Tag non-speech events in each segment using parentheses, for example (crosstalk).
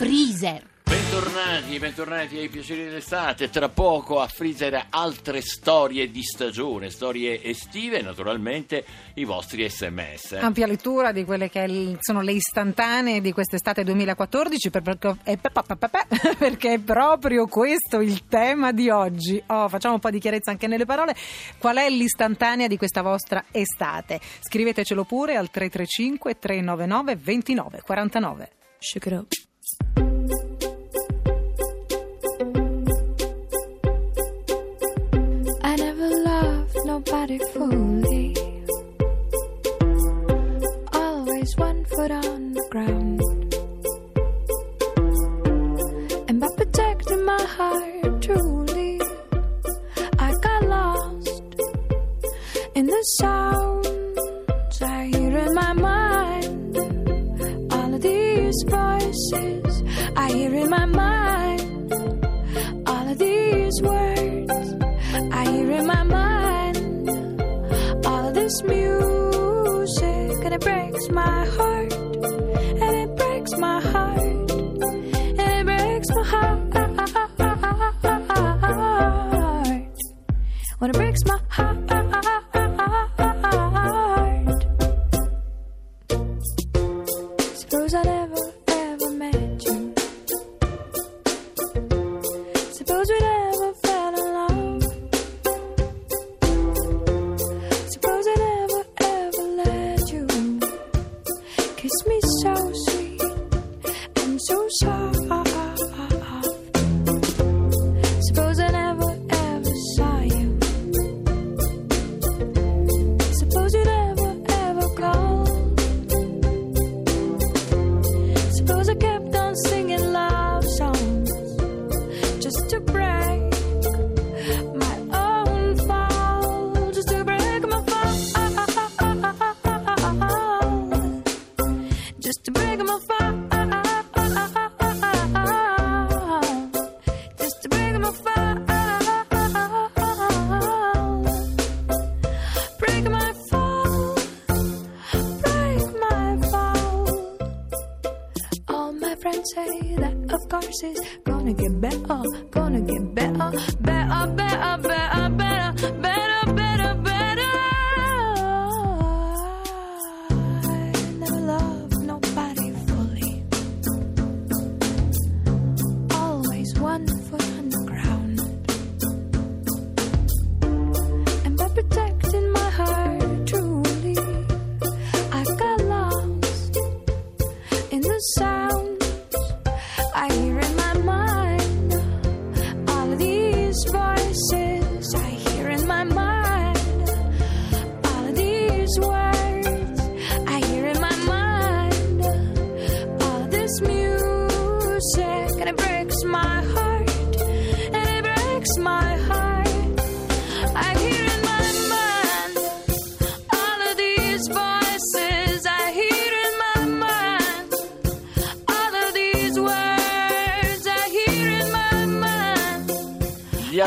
freezer. Bentornati, bentornati ai piaceri dell'estate. Tra poco a Freezer altre storie di stagione, storie estive e naturalmente i vostri sms. Ampia lettura di quelle che sono le istantanee di quest'estate 2014 (laughs) perché è proprio questo il tema di oggi. Oh, facciamo un po' di chiarezza anche nelle parole. Qual è l'istantanea di questa vostra estate? Scrivetecelo pure al 335 399 29 49. Shake it up. nobody fully. Always one foot on the ground. These words. I hear in my mind all this music and it breaks my heart and it breaks my heart and it breaks my heart. When it breaks my heart I never just to break my fall. In the sound.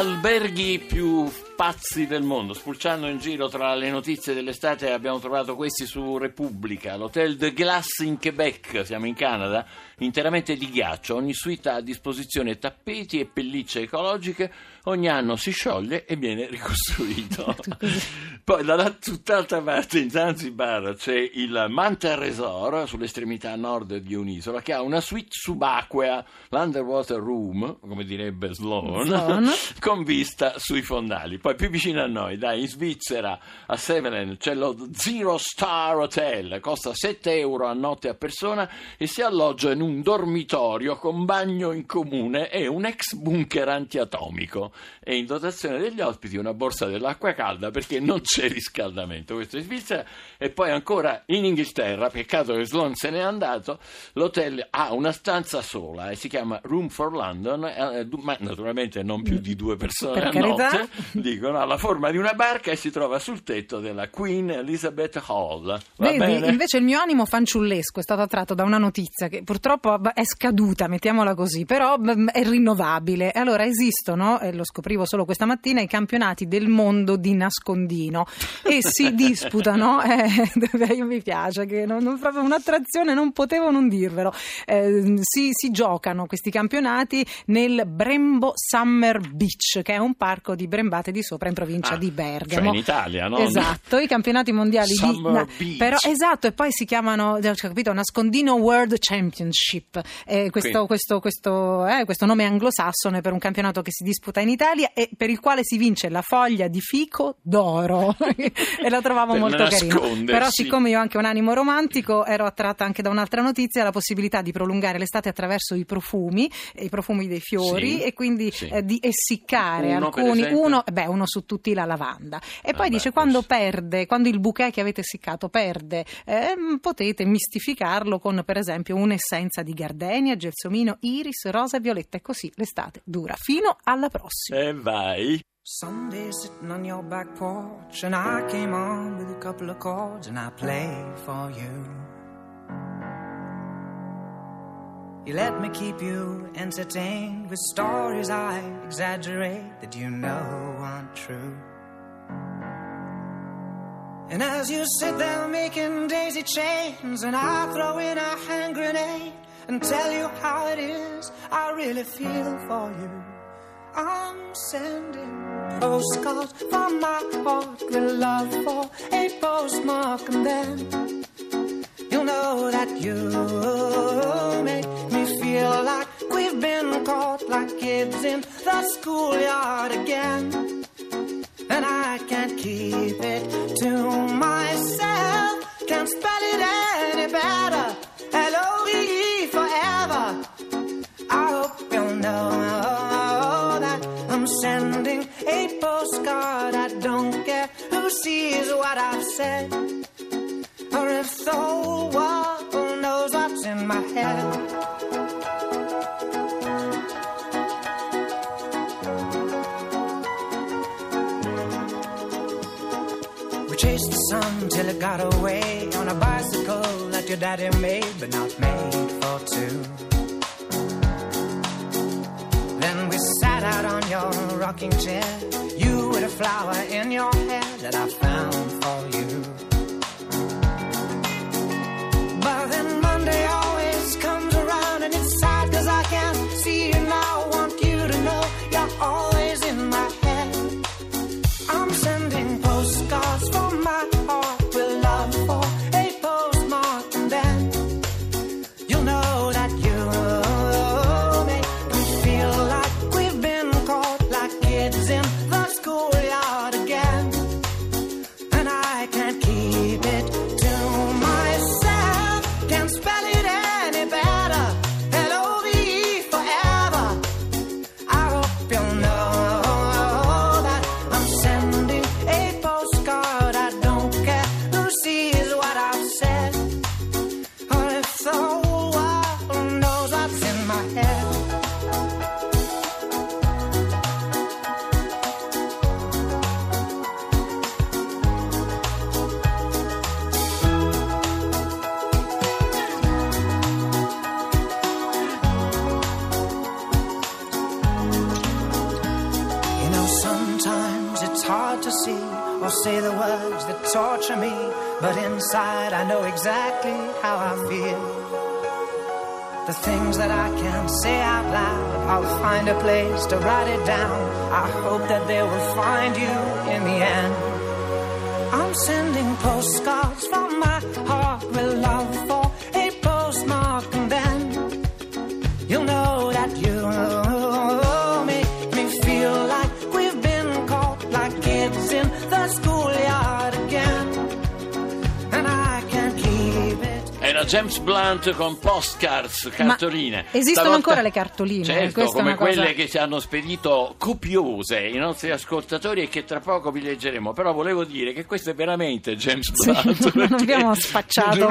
Alberghi più pazzi del mondo. Spulciando in giro tra le notizie dell'estate abbiamo trovato questi su Repubblica. L'hotel de Glace in Quebec, siamo in Canada, interamente di ghiaccio. Ogni suite ha a disposizione tappeti e pellicce ecologiche. Ogni anno si scioglie e viene ricostruito. (laughs) Poi da tutt'altra parte in Zanzibar c'è il Manta Resort sull'estremità nord di un'isola che ha una suite subacquea, l'Underwater Room, come direbbe Sloan, Sloan. (laughs) con vista sui fondali. Poi più vicino a noi, dai, in Svizzera, a Sevelen, c'è lo Zero Star Hotel, costa 7 euro a notte a persona e si alloggia in un dormitorio con bagno in comune e un ex bunker antiatomico. E in dotazione degli ospiti una borsa dell'acqua calda perché non c'è riscaldamento. Questo in Svizzera. E poi ancora in Inghilterra, peccato che Sloan se n'è andato, l'hotel ha una stanza sola e si chiama Room for London, eh, ma naturalmente non più di due persone per a carità. notte dicono, ha la forma di una barca e si trova sul tetto della Queen Elizabeth Hall. Vedi, bene? invece il mio animo fanciullesco è stato attratto da una notizia che purtroppo è scaduta, mettiamola così, però mm, è rinnovabile. Allora esistono, e lo scoprivo solo questa mattina, i campionati del mondo di nascondino e si (laughs) disputano, eh, (laughs) mi piace, che non, non- proprio un'attrazione, non potevo non dirvelo, Eh, si, si giocano questi campionati nel Brembo Summer Beach, che è un parco di Brembate di sopra in provincia Ah, di Cioè Bergamo. in Italia, no? Esatto, i campionati mondiali di Beach. però esatto, e poi si chiamano, ho capito, Nascondino World Championship. Eh, questo, questo, questo, eh, questo nome anglosassone per un campionato che si disputa in Italia e per il quale si vince la foglia di fico d'oro. (laughs) e la trovavo molto nascondersi. Però, siccome io ho anche un animo romantico, ero attratta anche da un'altra notizia, la possibilità di prolungare l'estate attraverso i profumi, i profumi dei fiori, Sì, e quindi sì. eh, di essiccare Uno, alcuni. Uno, beh, uno su tutti la lavanda. E poi Vabbè, dice quando questo. perde, quando il bouquet che avete essiccato perde, ehm, potete mistificarlo con per esempio un'essenza di gardenia, gelsomino, iris, rosa e violetta e così l'estate dura fino alla prossima. E vai. Sunday sitting on your back porch, and I came on with a couple of chords, and I played for you. You let me keep you entertained with stories I exaggerate that you know aren't true. And as you sit there making daisy chains, and I throw in a hand grenade and tell you how it is, I really feel for you. I'm sending postcards from my heart with love for a postmark, and then you'll know that you kids in the schoolyard again. And I can't keep it to myself, can't spell it any better. L O V E forever. I hope you'll know that I'm sending a postcard. I don't care who sees what I've said, or if the whole world knows what's in my head. Sun till it got away on a bicycle that your daddy made, but not made for two. Then we sat out on your rocking chair. You with a flower in your hair that I found for you. But then Monday I know exactly how I feel. The things that I can't say out loud, I'll find a place to write it down. I hope that they will find you in the end. I'm sending postcards from my heart with love for James Blunt con postcards, cartoline. Ma esistono Stavolta- ancora le cartoline? Certo, come una cosa- quelle che ci hanno spedito copiose i nostri ascoltatori e che tra poco vi leggeremo. Però volevo dire che questo è veramente James Sì, Blunt. (laughs) non perché abbiamo spacciato.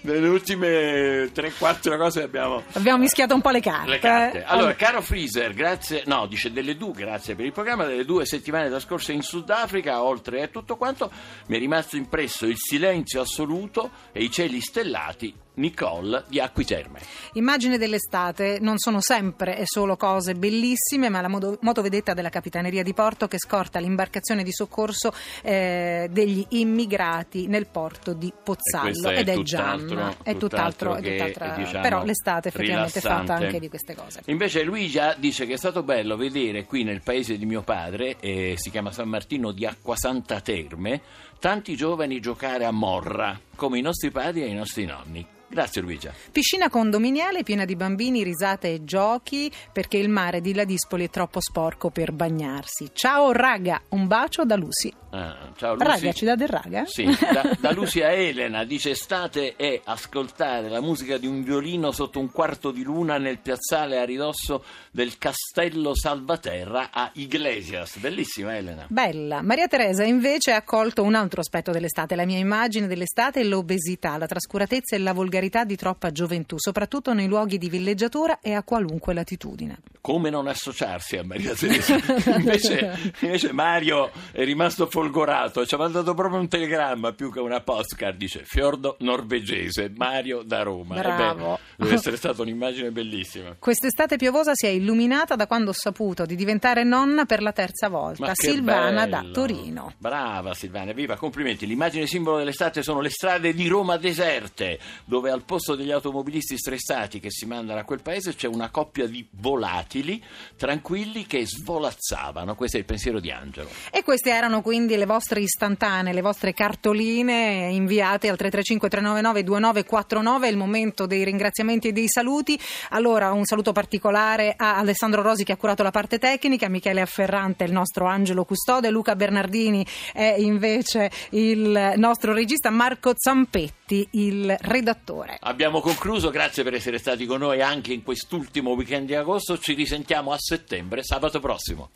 Nelle ultime 3-4 cose abbiamo... Abbiamo mischiato un po' le carte. Le carte. eh. Allora, caro Freezer, grazie, no, dice delle due, grazie per il programma, delle due settimane trascorse in Sudafrica, oltre a tutto quanto, mi è rimasto impresso il silenzio assoluto e i cieli stellati. week. Nicole di Acquiterme. Immagine dell'estate non sono sempre e solo cose bellissime, ma la modo- motovedetta della Capitaneria di Porto che scorta l'imbarcazione di soccorso eh, degli immigrati nel porto di Pozzallo è ed è Gianna. È tutt'altro tutt'altro, è che, tutt'altra- diciamo, però l'estate effettivamente è fatta anche di queste cose. Invece Luigia dice che è stato bello vedere qui nel paese di mio padre, eh, si chiama San Martino di Acquasanta Terme, tanti giovani giocare a morra, come i nostri padri e i nostri nonni. Grazie Luigia. Piscina condominiale piena di bambini, risate e giochi perché il mare di Ladispoli è troppo sporco per bagnarsi. Ciao raga, un bacio da Lucy. Ah, ciao Lucy. Raga, ci dà del raga? Sì, da, da Lucia Elena dice estate è ascoltare la musica di un violino sotto un quarto di luna nel piazzale a ridosso del castello Salvaterra a Iglesias. Bellissima Elena. Bella. Maria Teresa invece ha colto un altro aspetto dell'estate. La mia immagine dell'estate è l'obesità, la trascuratezza e la volgarità di troppa gioventù, soprattutto nei luoghi di villeggiatura e a qualunque latitudine. Come non associarsi a Maria Teresa? (laughs) invece, invece Mario è rimasto folgorato, ci ha mandato proprio un telegramma più che una postcard, dice Fiordo norvegese, Mario da Roma. Bravo. Eh beh, deve essere stata un'immagine bellissima. (laughs) Quest'estate piovosa si è illuminata da quando ho saputo di diventare nonna per la terza volta. Silvana da bello. Torino. Brava Silvana, viva, complimenti. L'immagine simbolo dell'estate sono le strade di Roma deserte, dove al posto degli automobilisti stressati che si mandano a quel paese c'è una coppia di volatili tranquilli che svolazzavano. Questo è il pensiero di Angelo. E queste erano quindi le vostre istantanee, le vostre cartoline inviate al 335 399 2949, è il momento dei ringraziamenti e dei saluti. Allora un saluto particolare a Alessandro Rosi che ha curato la parte tecnica, Michele Afferrante il nostro angelo custode, Luca Bernardini è invece il nostro regista, Marco Zampetti il redattore. Abbiamo concluso, grazie per essere stati con noi anche in quest'ultimo weekend di agosto. Ci risentiamo a settembre, sabato prossimo.